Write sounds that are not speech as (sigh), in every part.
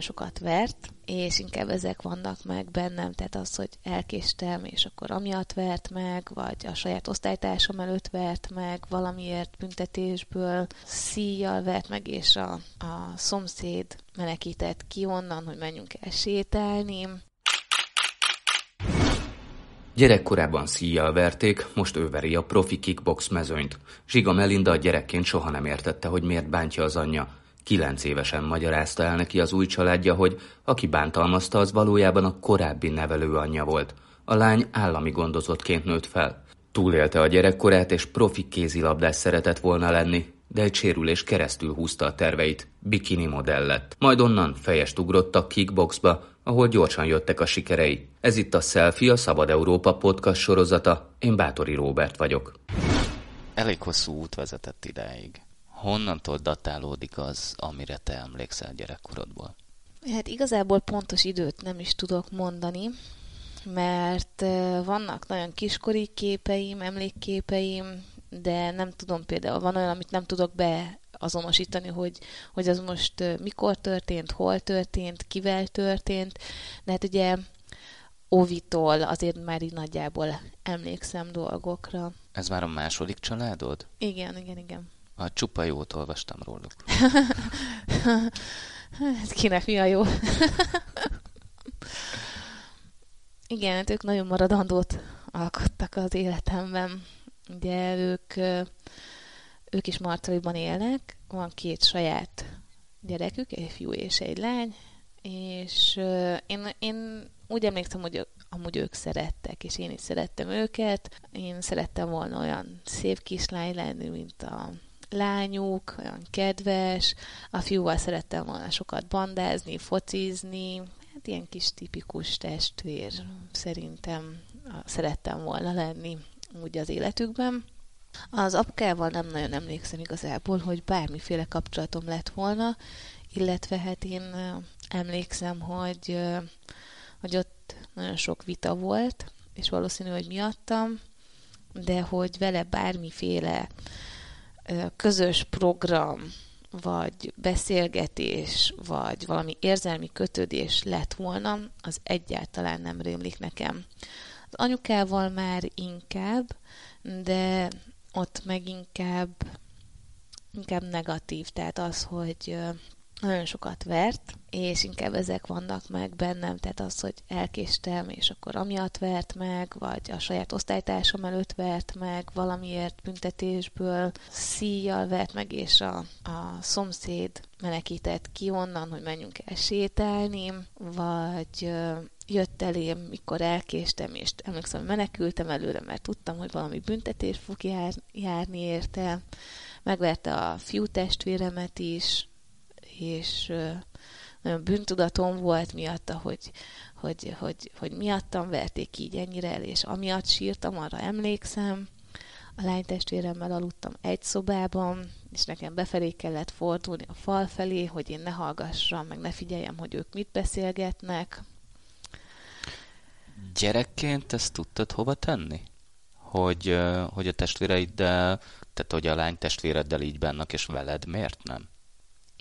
nagyon sokat vert, és inkább ezek vannak meg bennem, tehát az, hogy elkéstem, és akkor amiatt vert meg, vagy a saját osztálytársam előtt vert meg, valamiért büntetésből szíjjal vert meg, és a, a szomszéd menekített ki onnan, hogy menjünk el sétálni, Gyerekkorában szíjjal verték, most ő veri a profi kickbox mezőnyt. Zsiga Melinda gyerekként soha nem értette, hogy miért bántja az anyja. Kilenc évesen magyarázta el neki az új családja, hogy aki bántalmazta, az valójában a korábbi nevelő anyja volt. A lány állami gondozottként nőtt fel. Túlélte a gyerekkorát, és profi kézilabdás szeretett volna lenni, de egy sérülés keresztül húzta a terveit, bikini modell lett. Majd onnan fejest ugrott a kickboxba, ahol gyorsan jöttek a sikerei. Ez itt a Selfie, a Szabad Európa podcast sorozata. Én Bátori Róbert vagyok. Elég hosszú út vezetett idáig. Honnantól datálódik az, amire te emlékszel gyerekkorodból? Hát igazából pontos időt nem is tudok mondani, mert vannak nagyon kiskori képeim, emlékképeim, de nem tudom például, van olyan, amit nem tudok be azonosítani, hogy, hogy az most mikor történt, hol történt, kivel történt, de hát ugye Ovitól azért már így nagyjából emlékszem dolgokra. Ez már a második családod? Igen, igen, igen. A csupa jót olvastam róluk. (laughs) Hát kinek mi a jó? (laughs) igen, hát ők nagyon maradandót alkottak az életemben. Ugye ők, ők is Marcaliban élnek, van két saját gyerekük, egy fiú és egy lány, és én, én úgy emlékszem, hogy amúgy ők szerettek, és én is szerettem őket. Én szerettem volna olyan szép kislány lenni, mint a lányuk, olyan kedves. A fiúval szerettem volna sokat bandázni, focizni. Hát ilyen kis tipikus testvér szerintem szerettem volna lenni úgy az életükben. Az apukával nem nagyon emlékszem igazából, hogy bármiféle kapcsolatom lett volna, illetve hát én emlékszem, hogy, hogy ott nagyon sok vita volt, és valószínű, hogy miattam, de hogy vele bármiféle közös program, vagy beszélgetés, vagy valami érzelmi kötődés lett volna, az egyáltalán nem rémlik nekem. Az anyukával már inkább, de ott meg inkább, inkább negatív, tehát az, hogy nagyon sokat vert, és inkább ezek vannak meg bennem, tehát az, hogy elkéstem, és akkor amiatt vert meg, vagy a saját osztálytársam előtt vert meg, valamiért büntetésből szíjjal vert meg, és a, a szomszéd menekített ki onnan, hogy menjünk el sétálni, vagy jött elém, mikor elkéstem, és emlékszem, menekültem előre, mert tudtam, hogy valami büntetés fog jár, járni érte. Megverte a fiú testvéremet is, és nagyon bűntudatom volt miatta, hogy, hogy, hogy, hogy miattam verték így ennyire el, és amiatt sírtam, arra emlékszem. A lánytestvéremmel aludtam egy szobában, és nekem befelé kellett fordulni a fal felé, hogy én ne hallgassam, meg ne figyeljem, hogy ők mit beszélgetnek. Gyerekként ezt tudtad hova tenni? Hogy, hogy a testvéreiddel, tehát hogy a lány testvéreddel így bennak, és veled miért nem?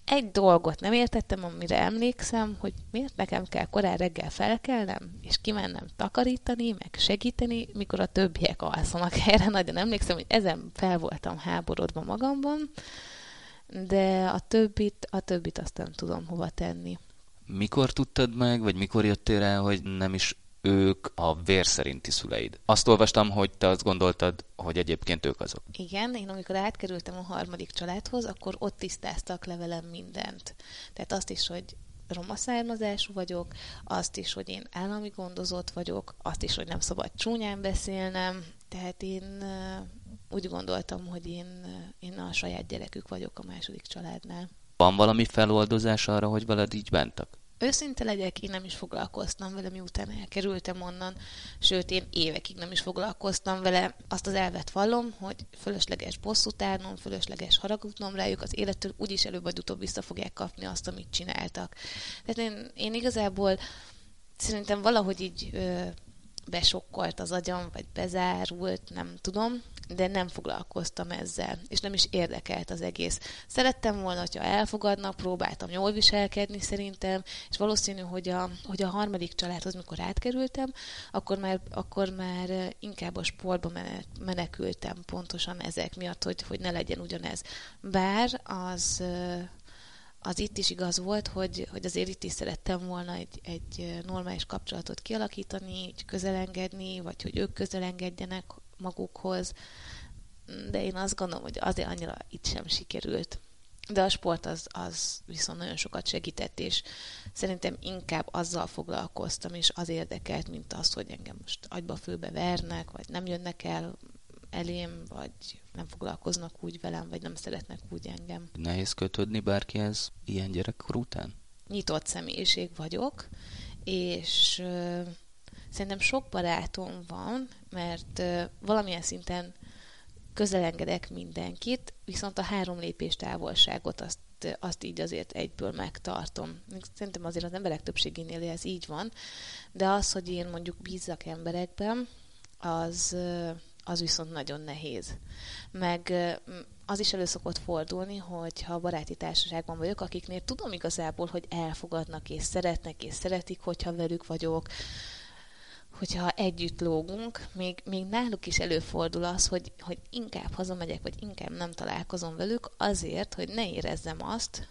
Egy dolgot nem értettem, amire emlékszem, hogy miért nekem kell korán reggel felkelnem, és kimennem takarítani, meg segíteni, mikor a többiek alszanak. (laughs) Erre nagyon emlékszem, hogy ezen fel voltam háborodva magamban, de a többit, a többit azt nem tudom hova tenni. Mikor tudtad meg, vagy mikor jöttél rá, hogy nem is ők a vér szerinti szüleid. Azt olvastam, hogy te azt gondoltad, hogy egyébként ők azok. Igen, én amikor átkerültem a harmadik családhoz, akkor ott tisztáztak levelem mindent. Tehát azt is, hogy roma származású vagyok, azt is, hogy én állami gondozott vagyok, azt is, hogy nem szabad csúnyán beszélnem, tehát én úgy gondoltam, hogy én, én a saját gyerekük vagyok a második családnál. Van valami feloldozás arra, hogy veled így bántak? Őszinte legyek, én nem is foglalkoztam vele, miután elkerültem onnan, sőt, én évekig nem is foglalkoztam vele. Azt az elvet vallom, hogy fölösleges bosszútárnom, fölösleges haragudnom rájuk, az élettől úgyis előbb vagy utóbb vissza fogják kapni azt, amit csináltak. Tehát én, én igazából szerintem valahogy így ö, besokkolt az agyam, vagy bezárult, nem tudom. De nem foglalkoztam ezzel, és nem is érdekelt az egész. Szerettem volna, hogyha elfogadnak, próbáltam jól viselkedni szerintem, és valószínű, hogy a, hogy a harmadik családhoz, mikor átkerültem, akkor már, akkor már inkább a sportba menekültem pontosan ezek miatt, hogy, hogy ne legyen ugyanez. Bár az az itt is igaz volt, hogy, hogy azért itt is szerettem volna egy, egy normális kapcsolatot kialakítani, így közelengedni, vagy hogy ők közelengedjenek magukhoz, de én azt gondolom, hogy azért annyira itt sem sikerült. De a sport az, az viszont nagyon sokat segített, és szerintem inkább azzal foglalkoztam, és az érdekelt, mint az, hogy engem most agyba főbe vernek, vagy nem jönnek el elém, vagy nem foglalkoznak úgy velem, vagy nem szeretnek úgy engem. Nehéz kötődni bárkihez ilyen gyerekkor után? Nyitott személyiség vagyok, és ö, szerintem sok barátom van, mert valamilyen szinten közelengedek mindenkit, viszont a három lépés távolságot azt azt így azért egyből megtartom. Szerintem azért az emberek többségénél ez így van, de az, hogy én mondjuk bízzak emberekben, az, az viszont nagyon nehéz. Meg az is elő szokott fordulni, hogy ha baráti társaságban vagyok, akiknél tudom igazából, hogy elfogadnak és szeretnek és szeretik, hogyha velük vagyok, hogyha együtt lógunk, még, még náluk is előfordul az, hogy, hogy inkább hazamegyek, vagy inkább nem találkozom velük, azért, hogy ne érezzem azt,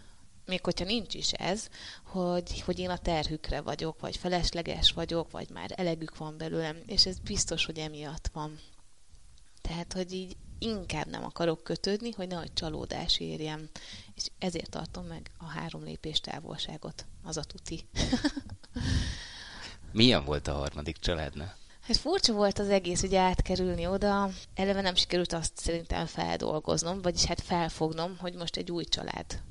még hogyha nincs is ez, hogy, hogy én a terhükre vagyok, vagy felesleges vagyok, vagy már elegük van belőlem, és ez biztos, hogy emiatt van. Tehát, hogy így inkább nem akarok kötődni, hogy nehogy csalódás érjem. És ezért tartom meg a három lépés távolságot. Az a tuti. (laughs) Milyen volt a harmadik családnál? Hát furcsa volt az egész, hogy átkerülni oda. Eleve nem sikerült azt szerintem feldolgoznom, vagyis hát felfognom, hogy most egy új család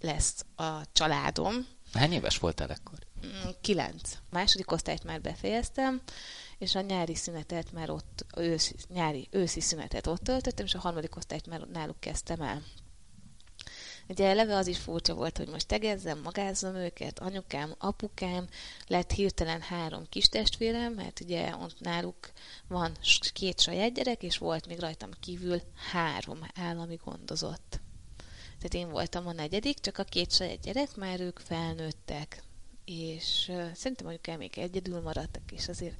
lesz a családom. Hány éves voltál akkor? Mm, kilenc. A második osztályt már befejeztem, és a nyári szünetet már ott, őszi, nyári, őszi szünetet ott töltöttem, és a harmadik osztályt már náluk kezdtem el. Ugye eleve az is furcsa volt, hogy most tegezzem, magázzam őket, anyukám, apukám, lett hirtelen három kis testvérem, mert ugye ott náluk van két saját gyerek, és volt még rajtam kívül három állami gondozott. Tehát én voltam a negyedik, csak a két saját gyerek, már ők felnőttek. És szerintem mondjuk még egyedül maradtak, és azért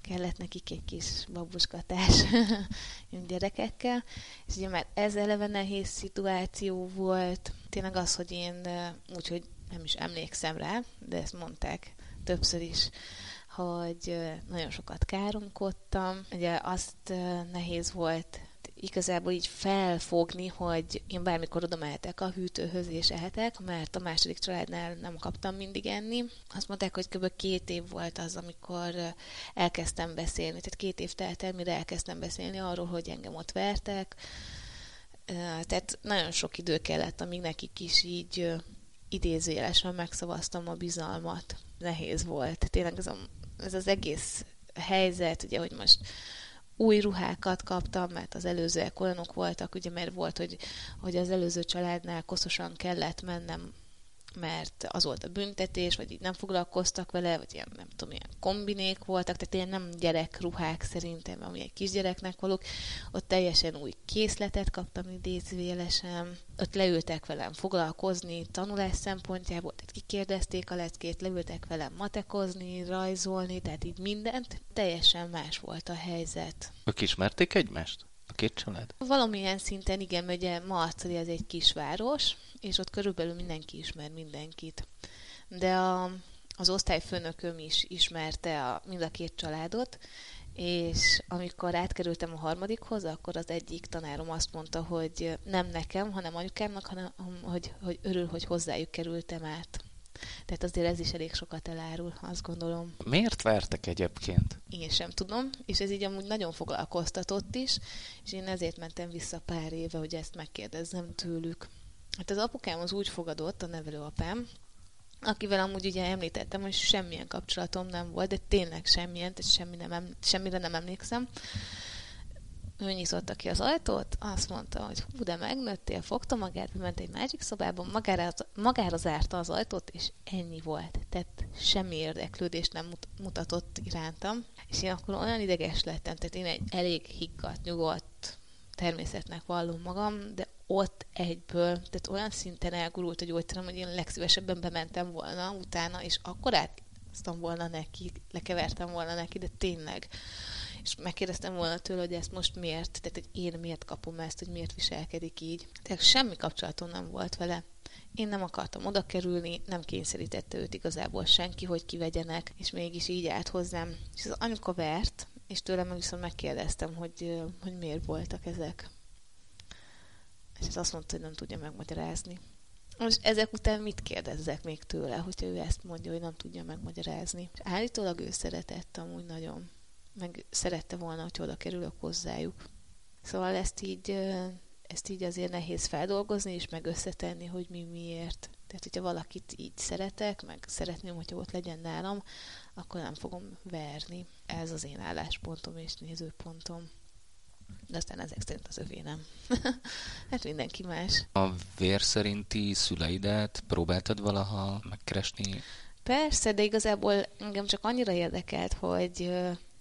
kellett nekik egy kis babuskatás (laughs) gyerekekkel, és ugye már ez eleve nehéz szituáció volt. Tényleg az, hogy én úgyhogy nem is emlékszem rá, de ezt mondták többször is, hogy nagyon sokat káromkodtam. Ugye azt nehéz volt igazából így felfogni, hogy én bármikor oda mehetek a hűtőhöz és ehetek, mert a második családnál nem kaptam mindig enni. Azt mondták, hogy kb. két év volt az, amikor elkezdtem beszélni. Tehát két év telt el, mire elkezdtem beszélni arról, hogy engem ott vertek. Tehát nagyon sok idő kellett, amíg nekik is így idézőjelesen megszavaztam a bizalmat. Nehéz volt. Tényleg ez, a, ez az egész helyzet, ugye, hogy most új ruhákat kaptam, mert az előzőek olyanok voltak, ugye mert volt, hogy, hogy az előző családnál koszosan kellett mennem mert az volt a büntetés, vagy így nem foglalkoztak vele, vagy ilyen, nem tudom, ilyen kombinék voltak, tehát ilyen nem gyerekruhák szerintem, ami egy kisgyereknek valók. Ott teljesen új készletet kaptam idézőjelesen, ott leültek velem foglalkozni tanulás szempontjából, tehát kikérdezték a leckét, leültek velem matekozni, rajzolni, tehát így mindent. Teljesen más volt a helyzet. Ők ismerték egymást? A két család? Valamilyen szinten igen, mert ugye Marcali ez egy kisváros, és ott körülbelül mindenki ismer mindenkit. De a, az osztályfőnököm is ismerte a, mind a két családot, és amikor átkerültem a harmadikhoz, akkor az egyik tanárom azt mondta, hogy nem nekem, hanem anyukámnak, hanem hogy, hogy örül, hogy hozzájuk kerültem át. Tehát azért ez is elég sokat elárul, azt gondolom. Miért vertek egyébként? Én sem tudom, és ez így amúgy nagyon foglalkoztatott is, és én ezért mentem vissza pár éve, hogy ezt megkérdezzem tőlük. Hát az apukám az úgy fogadott, a nevelőapám, akivel amúgy ugye említettem, hogy semmilyen kapcsolatom nem volt, de tényleg semmilyen, tehát semmi nem, semmire nem emlékszem. Ő nyitotta ki az ajtót, azt mondta, hogy hú, de megnőttél, fogta magát, ment egy másik szobában, magára, magára zárta az ajtót, és ennyi volt. Tehát semmi érdeklődést nem mutatott irántam. És én akkor olyan ideges lettem, tehát én egy elég higgadt, nyugodt, természetnek vallom magam, de ott egyből, tehát olyan szinten elgurult a gyógyszerem, hogy én legszívesebben bementem volna utána, és akkor átkoztam volna neki, lekevertem volna neki, de tényleg. És megkérdeztem volna tőle, hogy ezt most miért, tehát hogy én miért kapom ezt, hogy miért viselkedik így. Tehát semmi kapcsolatom nem volt vele. Én nem akartam oda kerülni, nem kényszerítette őt igazából senki, hogy kivegyenek, és mégis így állt hozzám. És az anyuka vert, és tőlem viszont megkérdeztem, hogy, hogy miért voltak ezek. És ez azt mondta, hogy nem tudja megmagyarázni. Most ezek után mit kérdezzek még tőle, hogyha ő ezt mondja, hogy nem tudja megmagyarázni. És állítólag ő szeretett amúgy nagyon, meg szerette volna, hogy oda kerülök hozzájuk. Szóval ezt így, ezt így azért nehéz feldolgozni, és meg összetenni, hogy mi miért. Tehát, hogyha valakit így szeretek, meg szeretném, hogyha ott legyen nálam, akkor nem fogom verni. Ez az én álláspontom és nézőpontom. De aztán ezek szerint az övé nem. (laughs) hát mindenki más. A vér szerinti szüleidet próbáltad valaha megkeresni? Persze, de igazából engem csak annyira érdekelt, hogy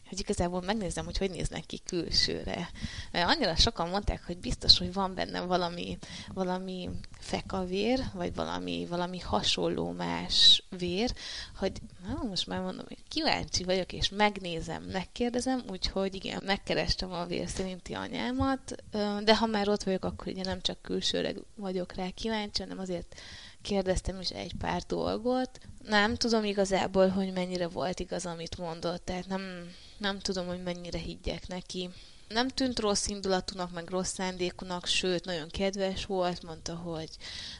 hogy igazából megnézem, hogy hogy néznek ki külsőre. Annyira sokan mondták, hogy biztos, hogy van bennem valami, valami fekavér, vagy valami, valami hasonló más vér, hogy na, most már mondom, hogy kíváncsi vagyok, és megnézem, megkérdezem, úgyhogy igen, megkerestem a vér szerinti anyámat, de ha már ott vagyok, akkor ugye nem csak külsőre vagyok rá kíváncsi, hanem azért kérdeztem is egy pár dolgot. Nem tudom igazából, hogy mennyire volt igaz, amit mondott, tehát nem, nem tudom, hogy mennyire higgyek neki. Nem tűnt rossz indulatúnak, meg rossz szándékúnak, sőt, nagyon kedves volt, mondta, hogy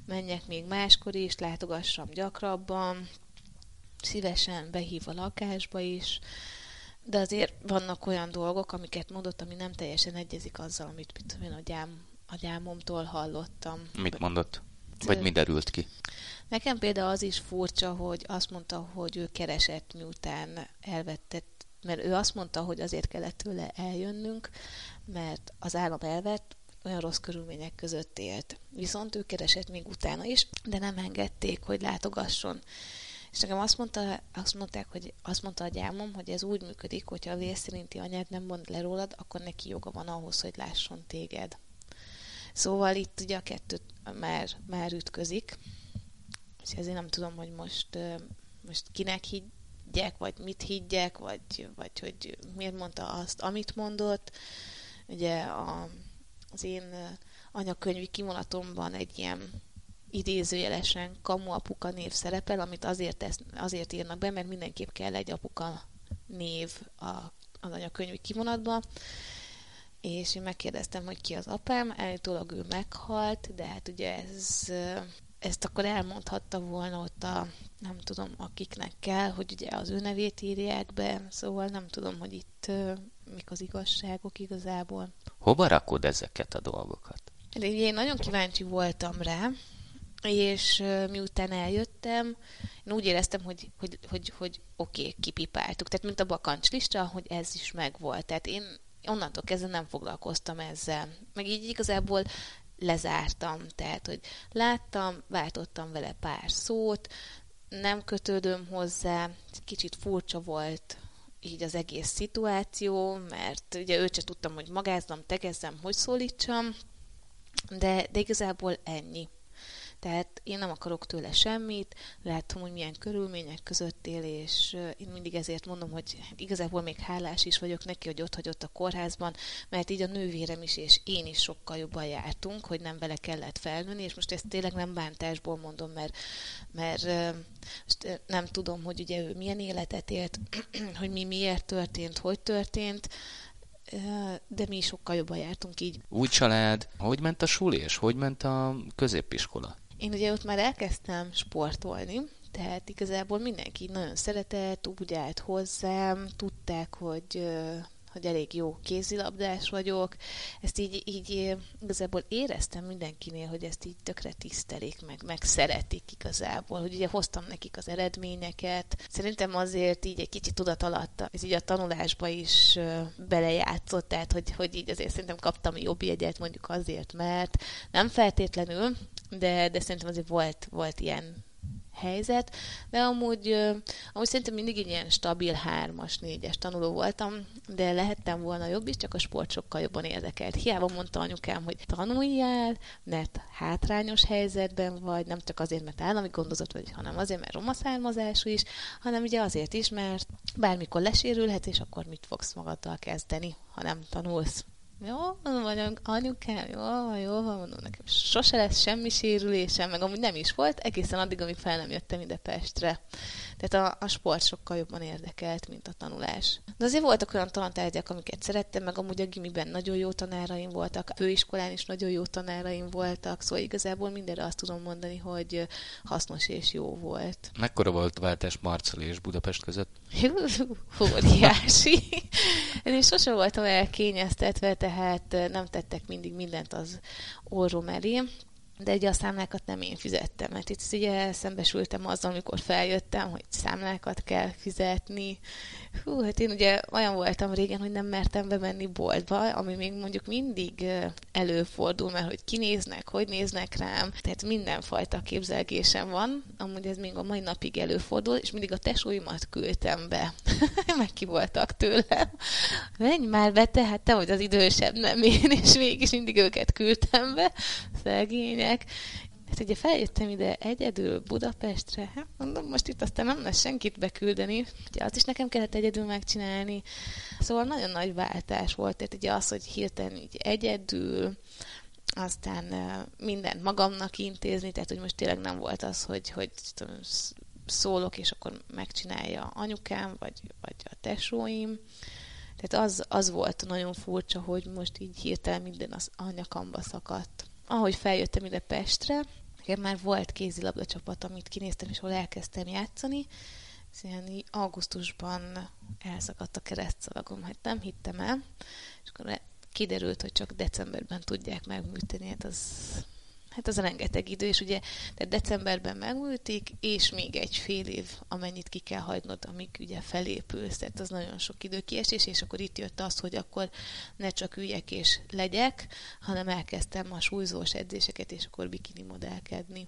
menjek még máskor is, látogassam gyakrabban, szívesen behív a lakásba is, de azért vannak olyan dolgok, amiket mondott, ami nem teljesen egyezik azzal, amit mit tudom én, a, gyám, a gyámomtól hallottam. Mit mondott? Vagy mi derült ki? Nekem például az is furcsa, hogy azt mondta, hogy ő keresett, miután elvettett, mert ő azt mondta, hogy azért kellett tőle eljönnünk, mert az állam elvett, olyan rossz körülmények között élt. Viszont ő keresett még utána is, de nem engedték, hogy látogasson. És nekem azt, mondta, azt mondták, hogy azt mondta a gyámom, hogy ez úgy működik, hogyha a vér szerinti anyád nem mond le rólad, akkor neki joga van ahhoz, hogy lásson téged. Szóval itt ugye a kettőt már, már ütközik, és ezért nem tudom, hogy most, most kinek higgyek, vagy mit higgyek, vagy, vagy hogy miért mondta azt, amit mondott. Ugye a, az én anyakönyvi kivonatomban egy ilyen idézőjelesen kamu apuka név szerepel, amit azért, tesz, azért írnak be, mert mindenképp kell egy apuka név a, az anyakönyvi kivonatban, és én megkérdeztem, hogy ki az apám, állítólag ő meghalt, de hát ugye ez, ezt akkor elmondhatta volna ott a, nem tudom, akiknek kell, hogy ugye az ő nevét írják be, szóval nem tudom, hogy itt mik az igazságok igazából. Hova rakod ezeket a dolgokat? Én nagyon kíváncsi voltam rá, és miután eljöttem, én úgy éreztem, hogy, hogy, hogy, hogy oké, okay, kipipáltuk. Tehát, mint a bakancslista, hogy ez is megvolt. Tehát én onnantól kezdve nem foglalkoztam ezzel. Meg így igazából lezártam, tehát, hogy láttam, váltottam vele pár szót, nem kötődöm hozzá, kicsit furcsa volt így az egész szituáció, mert ugye őt tudtam, hogy magázzam, tegezzem, hogy szólítsam, de, de igazából ennyi. Tehát én nem akarok tőle semmit, látom, hogy milyen körülmények között él, és én mindig ezért mondom, hogy hát igazából még hálás is vagyok neki, hogy ott hagyott a kórházban, mert így a nővérem is és én is sokkal jobban jártunk, hogy nem vele kellett felnőni, és most ezt tényleg nem bántásból mondom, mert, mert most nem tudom, hogy ugye ő milyen életet élt, (clears throat) hogy mi miért történt, hogy történt, de mi sokkal jobban jártunk így. Új család, hogy ment a suli, és hogy ment a középiskola? Én ugye ott már elkezdtem sportolni, tehát igazából mindenki nagyon szeretett, úgy állt hozzám, tudták, hogy, hogy elég jó kézilabdás vagyok. Ezt így, így igazából éreztem mindenkinél, hogy ezt így tökre tisztelik, meg, meg szeretik igazából, hogy ugye hoztam nekik az eredményeket. Szerintem azért így egy kicsit tudat alatt, ez így a tanulásba is belejátszott, tehát hogy, hogy így azért szerintem kaptam jobb jegyet mondjuk azért, mert nem feltétlenül, de, de szerintem azért volt, volt ilyen helyzet, de amúgy, amúgy szerintem mindig ilyen stabil hármas, négyes tanuló voltam, de lehettem volna jobb is, csak a sport sokkal jobban érdekelt. Hiába mondta anyukám, hogy tanuljál, mert hátrányos helyzetben vagy, nem csak azért, mert állami gondozott vagy, hanem azért, mert roma származású is, hanem ugye azért is, mert bármikor lesérülhet, és akkor mit fogsz magaddal kezdeni, ha nem tanulsz. Jó, mondom, anyukám, jó van, jó van, mondom, nekem sose lesz semmi sérülésem, meg amúgy nem is volt, egészen addig, amíg fel nem jöttem ide Pestre. Tehát a, a sport sokkal jobban érdekelt, mint a tanulás. De azért voltak olyan tantárgyak, amiket szerettem, meg amúgy a gimiben nagyon jó tanáraim voltak, a főiskolán is nagyon jó tanáraim voltak, szóval igazából mindenre azt tudom mondani, hogy hasznos és jó volt. Mekkora volt a váltás Marcali és Budapest között? (laughs) Óriási. Én is sosem voltam elkényeztetve, tehát nem tettek mindig mindent az orrom elé de ugye a számlákat nem én fizettem, mert itt ugye szembesültem azzal, amikor feljöttem, hogy számlákat kell fizetni. Hú, hát én ugye olyan voltam régen, hogy nem mertem bemenni boltba, ami még mondjuk mindig előfordul, mert hogy kinéznek, hogy néznek rám, tehát mindenfajta képzelgésem van, amúgy ez még a mai napig előfordul, és mindig a tesóimat küldtem be. (laughs) Meg ki voltak tőlem. Menj már be, te, hát te vagy az idősebb, nem én, és mégis mindig őket küldtem be, szegény lényeg. Hát ugye feljöttem ide egyedül Budapestre, hát mondom, most itt aztán nem lesz senkit beküldeni, ugye azt is nekem kellett egyedül megcsinálni, szóval nagyon nagy váltás volt, tehát ugye az, hogy hirtelen így egyedül, aztán mindent magamnak intézni, tehát hogy most tényleg nem volt az, hogy, hogy tudom, szólok, és akkor megcsinálja anyukám, vagy, vagy a tesóim. Tehát az, az volt nagyon furcsa, hogy most így hirtelen minden az anyakamba szakadt. Ahogy feljöttem ide Pestre, nekem már volt kézilabda csapat, amit kinéztem, és hol elkezdtem játszani, szóval augusztusban elszakadt a keresztszalagom, hát nem hittem el, és akkor kiderült, hogy csak decemberben tudják megműteni, hát az Hát az a rengeteg idő, és ugye de decemberben megműtik, és még egy fél év, amennyit ki kell hagynod, amíg ugye felépülsz, tehát az nagyon sok idő kiesés, és akkor itt jött az, hogy akkor ne csak üljek és legyek, hanem elkezdtem a súlyzós edzéseket, és akkor bikini modellkedni.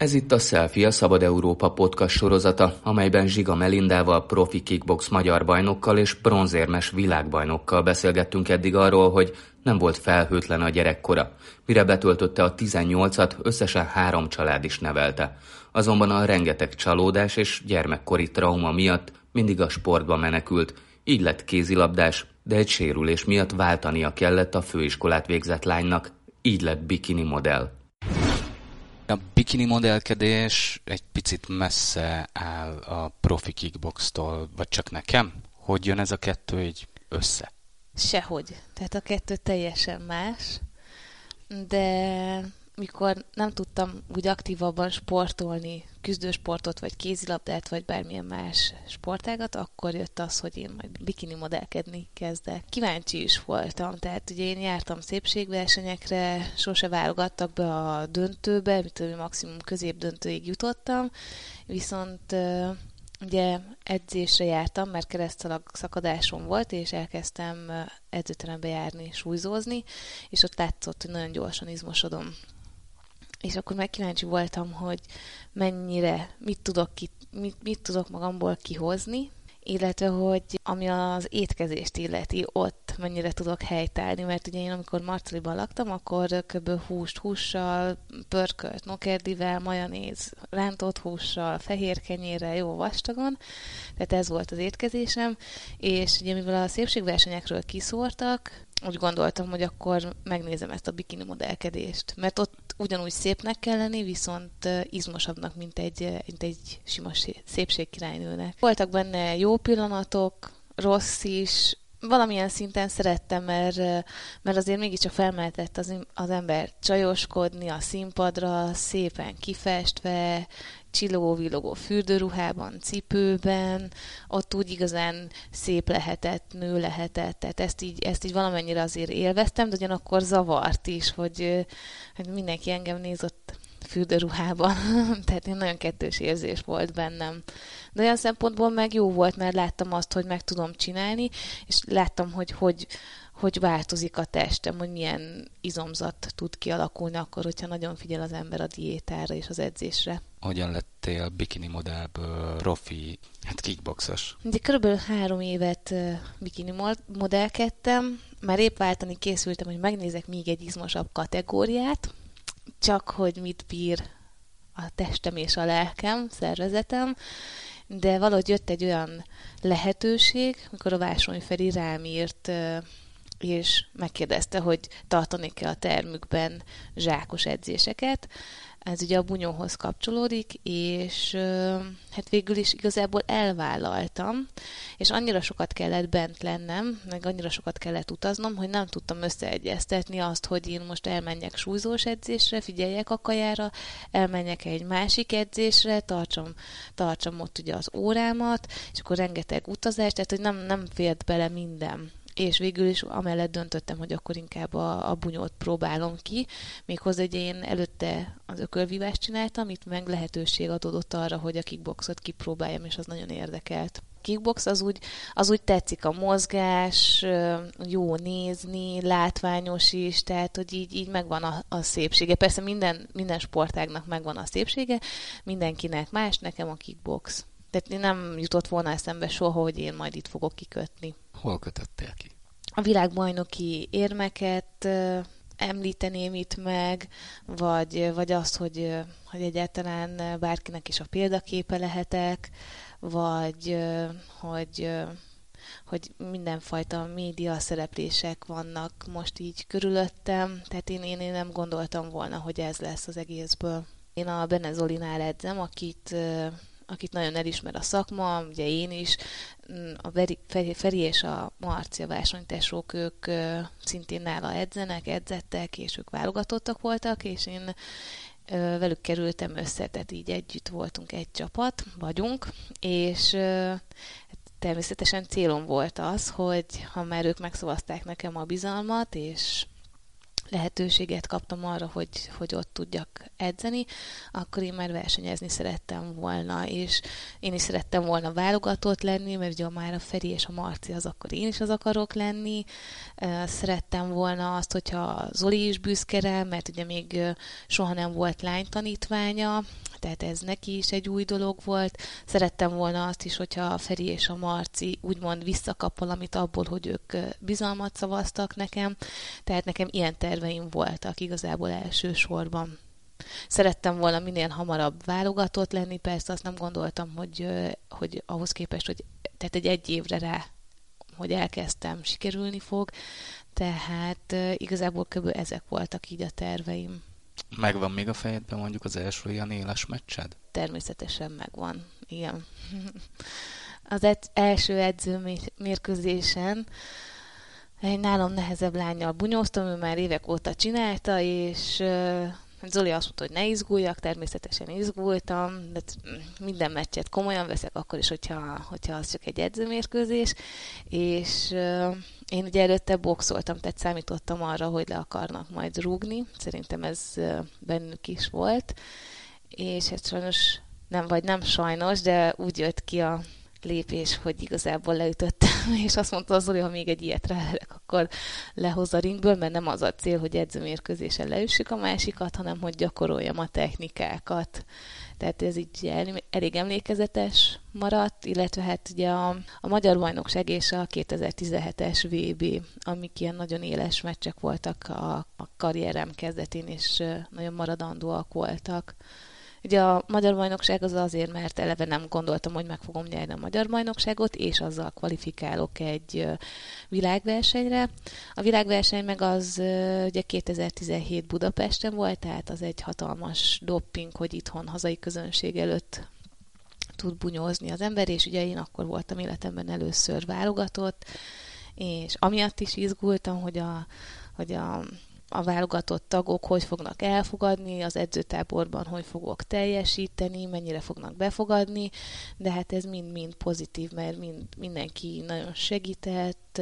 Ez itt a Selfie, a Szabad Európa podcast sorozata, amelyben Zsiga Melindával, profi kickbox magyar bajnokkal és bronzérmes világbajnokkal beszélgettünk eddig arról, hogy nem volt felhőtlen a gyerekkora. Mire betöltötte a 18-at, összesen három család is nevelte. Azonban a rengeteg csalódás és gyermekkori trauma miatt mindig a sportba menekült, így lett kézilabdás, de egy sérülés miatt váltania kellett a főiskolát végzett lánynak, így lett bikini modell. A bikini modellkedés egy picit messze áll a profi kickboxtól, vagy csak nekem? Hogy jön ez a kettő így össze? Sehogy. Tehát a kettő teljesen más, de mikor nem tudtam úgy aktívabban sportolni, küzdősportot, vagy kézilabdát, vagy bármilyen más sportágat, akkor jött az, hogy én majd bikini modellkedni kezdek. Kíváncsi is voltam, tehát ugye én jártam szépségversenyekre, sose válogattak be a döntőbe, mint maximum középdöntőig jutottam, viszont ugye edzésre jártam, mert keresztalag szakadásom volt, és elkezdtem edzőterembe járni, súlyzózni, és ott látszott, hogy nagyon gyorsan izmosodom és akkor meg kíváncsi voltam, hogy mennyire, mit tudok, ki, mit, mit tudok magamból kihozni, illetve hogy ami az étkezést illeti, ott mennyire tudok helytállni, mert ugye én amikor Marceliban laktam, akkor kb. húst hússal, pörkölt nokerdivel, majonéz, rántott hússal, fehér kenyérrel, jó vastagon, tehát ez volt az étkezésem, és ugye mivel a szépségversenyekről kiszórtak, úgy gondoltam, hogy akkor megnézem ezt a bikini modellkedést, mert ott ugyanúgy szépnek kell lenni, viszont izmosabbnak, mint egy, mint egy sima szépségkirálynőnek. Voltak benne jó pillanatok, rossz is, valamilyen szinten szerettem, mert, mert azért mégiscsak felmeltett az, az ember csajoskodni a színpadra, szépen kifestve, csillogó-villogó fürdőruhában, cipőben, ott úgy igazán szép lehetett, nő lehetett, tehát ezt így, ezt így valamennyire azért élveztem, de ugyanakkor zavart is, hogy, hogy mindenki engem nézott fürdőruhában, (laughs) tehát én nagyon kettős érzés volt bennem. De olyan szempontból meg jó volt, mert láttam azt, hogy meg tudom csinálni, és láttam, hogy hogy, hogy változik a testem, hogy milyen izomzat tud kialakulni akkor, hogyha nagyon figyel az ember a diétára és az edzésre. Hogyan lettél bikini modellből profi, hát kickboxos? Ugye körülbelül három évet bikini modellkedtem, már épp váltani készültem, hogy megnézek még egy izmosabb kategóriát, csak hogy mit bír a testem és a lelkem, szervezetem, de valahogy jött egy olyan lehetőség, amikor a Vásony Feri rám írt, és megkérdezte, hogy tartanék-e a termükben zsákos edzéseket, ez ugye a bunyóhoz kapcsolódik, és hát végül is igazából elvállaltam, és annyira sokat kellett bent lennem, meg annyira sokat kellett utaznom, hogy nem tudtam összeegyeztetni azt, hogy én most elmenjek súlyzós edzésre, figyeljek a kajára, elmenjek egy másik edzésre, tartsam, tartsam ott ugye az órámat, és akkor rengeteg utazás, tehát hogy nem, nem fért bele minden és végül is amellett döntöttem, hogy akkor inkább a, a bunyót próbálom ki, méghozzá hogy én előtte az ökölvívást csináltam, itt meg lehetőség adódott arra, hogy a kickboxot kipróbáljam, és az nagyon érdekelt kickbox az úgy, az úgy tetszik a mozgás, jó nézni, látványos is, tehát hogy így, így megvan a, a szépsége. Persze minden, minden sportágnak megvan a szépsége, mindenkinek más, nekem a kickbox. Tehát nem jutott volna eszembe soha, hogy én majd itt fogok kikötni. Hol kötöttél ki? A világbajnoki érmeket említeném itt meg, vagy, vagy azt, hogy, hogy egyáltalán bárkinek is a példaképe lehetek, vagy hogy, hogy mindenfajta média szereplések vannak most így körülöttem, tehát én, én, én nem gondoltam volna, hogy ez lesz az egészből. Én a Benezolinál edzem, akit akit nagyon elismer a szakma, ugye én is, mm, a Feri, Feri és a Marcia versenytesók, ők szintén nála edzenek, edzettek, és ők válogatottak voltak, és én velük kerültem össze, tehát így együtt voltunk egy csapat, vagyunk, és természetesen célom volt az, hogy ha már ők megszavazták nekem a bizalmat, és lehetőséget kaptam arra, hogy, hogy ott tudjak edzeni, akkor én már versenyezni szerettem volna, és én is szerettem volna válogatott lenni, mert ugye már a Feri és a Marci az, akkor én is az akarok lenni. Szerettem volna azt, hogyha Zoli is büszke rá, mert ugye még soha nem volt lány tanítványa, tehát ez neki is egy új dolog volt. Szerettem volna azt is, hogyha a Feri és a Marci úgymond visszakap valamit abból, hogy ők bizalmat szavaztak nekem, tehát nekem ilyen terveim voltak igazából elsősorban. Szerettem volna minél hamarabb válogatott lenni, persze azt nem gondoltam, hogy, hogy ahhoz képest, hogy tehát egy egy évre rá, hogy elkezdtem, sikerülni fog, tehát igazából kb. ezek voltak így a terveim. Megvan még a fejedben mondjuk az első ilyen éles meccsed? Természetesen megvan, igen. (laughs) Az ed- első edző mérkőzésen egy nálam nehezebb lányjal bunyóztam, ő már évek óta csinálta, és Zoli azt mondta, hogy ne izguljak, természetesen izgultam, de minden meccset komolyan veszek, akkor is, hogyha, hogyha az csak egy edzőmérkőzés, és én ugye előtte boxoltam, tehát számítottam arra, hogy le akarnak majd rúgni, szerintem ez bennük is volt, és hát sajnos nem, vagy nem sajnos, de úgy jött ki a lépés, hogy igazából leütöttem, (laughs) és azt mondta az Zoli, ha még egy ilyet rálerek, akkor lehoz a ringből, mert nem az a cél, hogy edzőmérkőzésen leüssük a másikat, hanem hogy gyakoroljam a technikákat. Tehát ez így elég emlékezetes maradt, illetve hát ugye a, a Magyar Bajnokság és a 2017-es VB, amik ilyen nagyon éles meccsek voltak a, a karrierem kezdetén, és nagyon maradandóak voltak. Ugye a magyar bajnokság az azért, mert eleve nem gondoltam, hogy meg fogom nyerni a magyar bajnokságot, és azzal kvalifikálok egy világversenyre. A világverseny meg az ugye 2017 Budapesten volt, tehát az egy hatalmas dopping, hogy itthon hazai közönség előtt tud bunyózni az ember, és ugye én akkor voltam életemben először válogatott, és amiatt is izgultam, hogy a, hogy a a válogatott tagok hogy fognak elfogadni, az edzőtáborban hogy fogok teljesíteni, mennyire fognak befogadni, de hát ez mind-mind pozitív, mert mind, mindenki nagyon segített,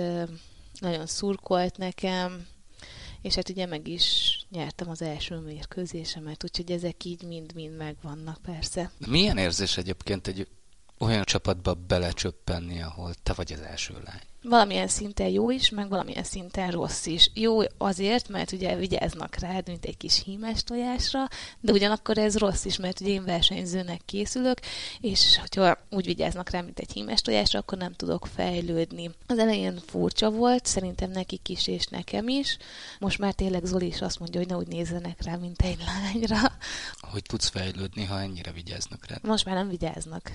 nagyon szurkolt nekem, és hát ugye meg is nyertem az első mérkőzésemet, úgyhogy ezek így mind-mind megvannak persze. Milyen érzés egyébként egy olyan csapatba belecsöppenni, ahol te vagy az első lány? Valamilyen szinten jó is, meg valamilyen szinten rossz is. Jó azért, mert ugye vigyáznak rád, mint egy kis hímes tojásra, de ugyanakkor ez rossz is, mert ugye én versenyzőnek készülök, és hogyha úgy vigyáznak rá, mint egy hímes tojásra, akkor nem tudok fejlődni. Az elején furcsa volt, szerintem nekik is, és nekem is. Most már tényleg Zoli is azt mondja, hogy ne úgy nézzenek rá, mint egy lányra. Hogy tudsz fejlődni, ha ennyire vigyáznak rá? Most már nem vigyáznak.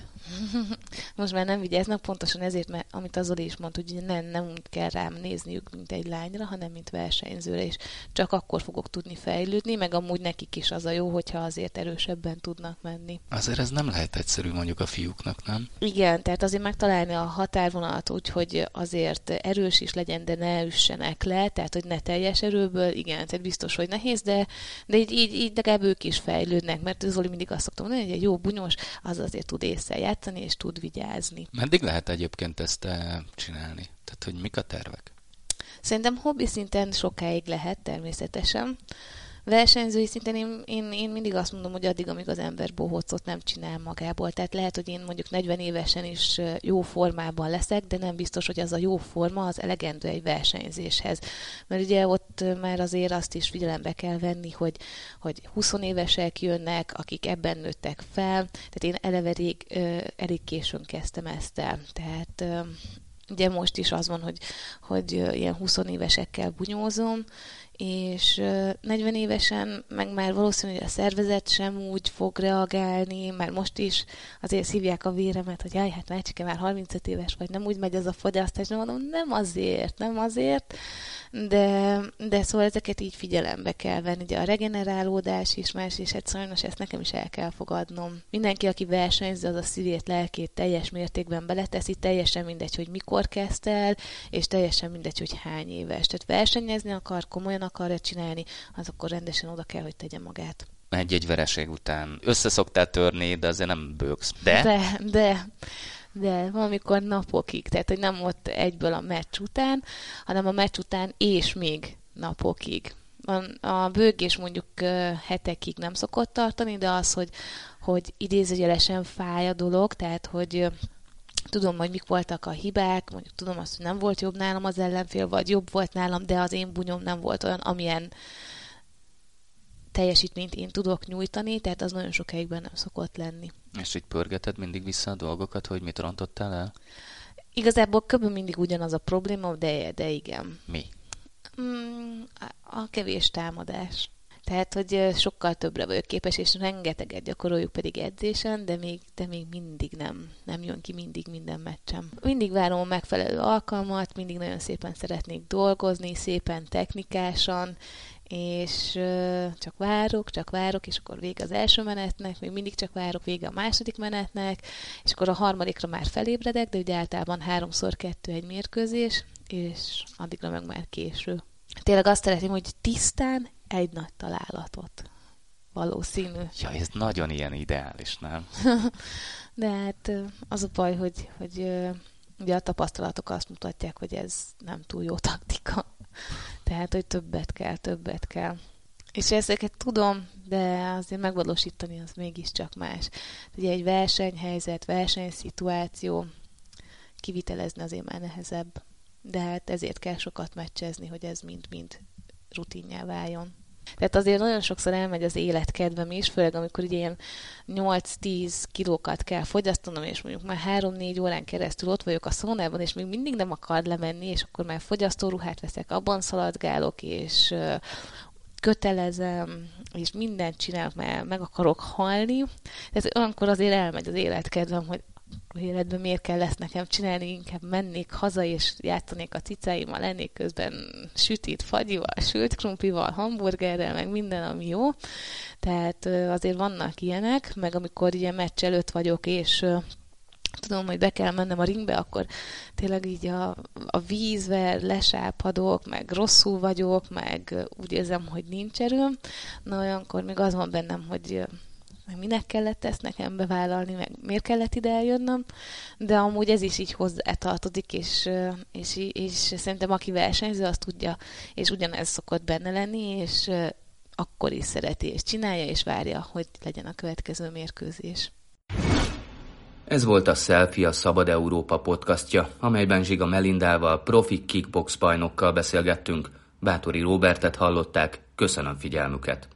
(laughs) Most már nem vigyáznak, pontosan ezért, mert amit az Zoli is mondta, hogy nem, nem úgy kell rám nézniük, mint egy lányra, hanem mint versenyzőre, és csak akkor fogok tudni fejlődni, meg amúgy nekik is az a jó, hogyha azért erősebben tudnak menni. Azért ez nem lehet egyszerű mondjuk a fiúknak, nem? Igen, tehát azért megtalálni a határvonalat úgy, hogy azért erős is legyen, de ne üssenek le, tehát hogy ne teljes erőből, igen, tehát biztos, hogy nehéz, de, de így, így, így legalább ők is fejlődnek, mert Zoli mindig azt szoktam mondani, hogy egy jó bunyos az azért tud észre játszani, és tud vigyázni. Meddig lehet egyébként ezt eh, csinálni? Tehát, hogy mik a tervek? Szerintem hobbi szinten sokáig lehet természetesen. Versenyzői szinten én, én, én mindig azt mondom, hogy addig, amíg az ember bohócot nem csinál magából. Tehát lehet, hogy én mondjuk 40 évesen is jó formában leszek, de nem biztos, hogy az a jó forma az elegendő egy versenyzéshez. Mert ugye ott már azért azt is figyelembe kell venni, hogy, hogy 20 évesek jönnek, akik ebben nőttek fel. Tehát én eleve elég, elég későn kezdtem ezt el. Tehát Ugye most is az van, hogy, hogy ilyen 20 évesekkel bunyózom, és 40 évesen meg már valószínű, hogy a szervezet sem úgy fog reagálni, mert most is azért szívják a véremet, hogy jaj, hát Mácsike már 35 éves vagy, nem úgy megy az a fogyasztás, nem mondom, nem azért, nem azért, de, de szóval ezeket így figyelembe kell venni. Ugye a regenerálódás is más, és hát sajnos ezt nekem is el kell fogadnom. Mindenki, aki versenyző, az a szívét, lelkét teljes mértékben beleteszi, teljesen mindegy, hogy mikor kezd el, és teljesen mindegy, hogy hány éves. Tehát versenyezni akar, komolyan akarja csinálni, az akkor rendesen oda kell, hogy tegye magát egy-egy vereség után össze szoktál törni, de azért nem bőgsz. De? De, de de valamikor napokig, tehát hogy nem ott egyből a meccs után, hanem a meccs után és még napokig. A bőgés mondjuk hetekig nem szokott tartani, de az, hogy, hogy idézőjelesen fáj a dolog, tehát hogy tudom, hogy mik voltak a hibák, mondjuk tudom azt, hogy nem volt jobb nálam az ellenfél, vagy jobb volt nálam, de az én bunyom nem volt olyan, amilyen teljesítményt én tudok nyújtani, tehát az nagyon sokáig nem szokott lenni. És így pörgeted mindig vissza a dolgokat, hogy mit rontottál el? Igazából kb. mindig ugyanaz a probléma, de, de igen. Mi? Mm, a kevés támadás. Tehát, hogy sokkal többre vagyok képes, és rengeteget gyakoroljuk pedig edzésen, de még, de még mindig nem, nem jön ki mindig minden meccsem. Mindig várom a megfelelő alkalmat, mindig nagyon szépen szeretnék dolgozni, szépen technikásan, és csak várok, csak várok, és akkor vége az első menetnek, még mindig csak várok, vége a második menetnek, és akkor a harmadikra már felébredek, de ugye általában háromszor kettő egy mérkőzés, és addigra meg már késő. Tényleg azt szeretném, hogy tisztán egy nagy találatot. Valószínű. Ja, ez nagyon ilyen ideális, nem? (laughs) de hát az a baj, hogy, hogy ugye a tapasztalatok azt mutatják, hogy ez nem túl jó taktika. (laughs) Tehát, hogy többet kell, többet kell. És ezeket tudom, de azért megvalósítani az mégiscsak más. Ugye egy versenyhelyzet, versenyszituáció, kivitelezni azért már nehezebb. De hát ezért kell sokat meccsezni, hogy ez mind-mind rutinjá váljon. Tehát azért nagyon sokszor elmegy az életkedvem is, főleg amikor ugye ilyen 8-10 kilókat kell fogyasztanom, és mondjuk már 3-4 órán keresztül ott vagyok a szónában, és még mindig nem akar lemenni, és akkor már fogyasztóruhát veszek, abban szaladgálok, és kötelezem, és mindent csinálok, mert meg akarok halni. Tehát olyankor azért elmegy az életkedvem, hogy életben miért kell ezt nekem csinálni, inkább mennék haza, és játszanék a cicáimmal, lennék közben sütit fagyival, sült krumplival, hamburgerrel, meg minden, ami jó. Tehát azért vannak ilyenek, meg amikor ilyen meccs előtt vagyok, és tudom, hogy be kell mennem a ringbe, akkor tényleg így a, a vízver, lesápadok, meg rosszul vagyok, meg úgy érzem, hogy nincs erőm. Na olyankor még az van bennem, hogy meg minek kellett ezt nekem bevállalni, meg miért kellett ide eljönnöm, de amúgy ez is így hozzátartozik, és, és, és szerintem aki versenyző, azt tudja, és ugyanez szokott benne lenni, és akkor is szereti, és csinálja, és várja, hogy legyen a következő mérkőzés. Ez volt a Selfie a Szabad Európa podcastja, amelyben Zsiga Melindával, profi kickbox bajnokkal beszélgettünk. Bátori Robertet hallották, köszönöm figyelmüket!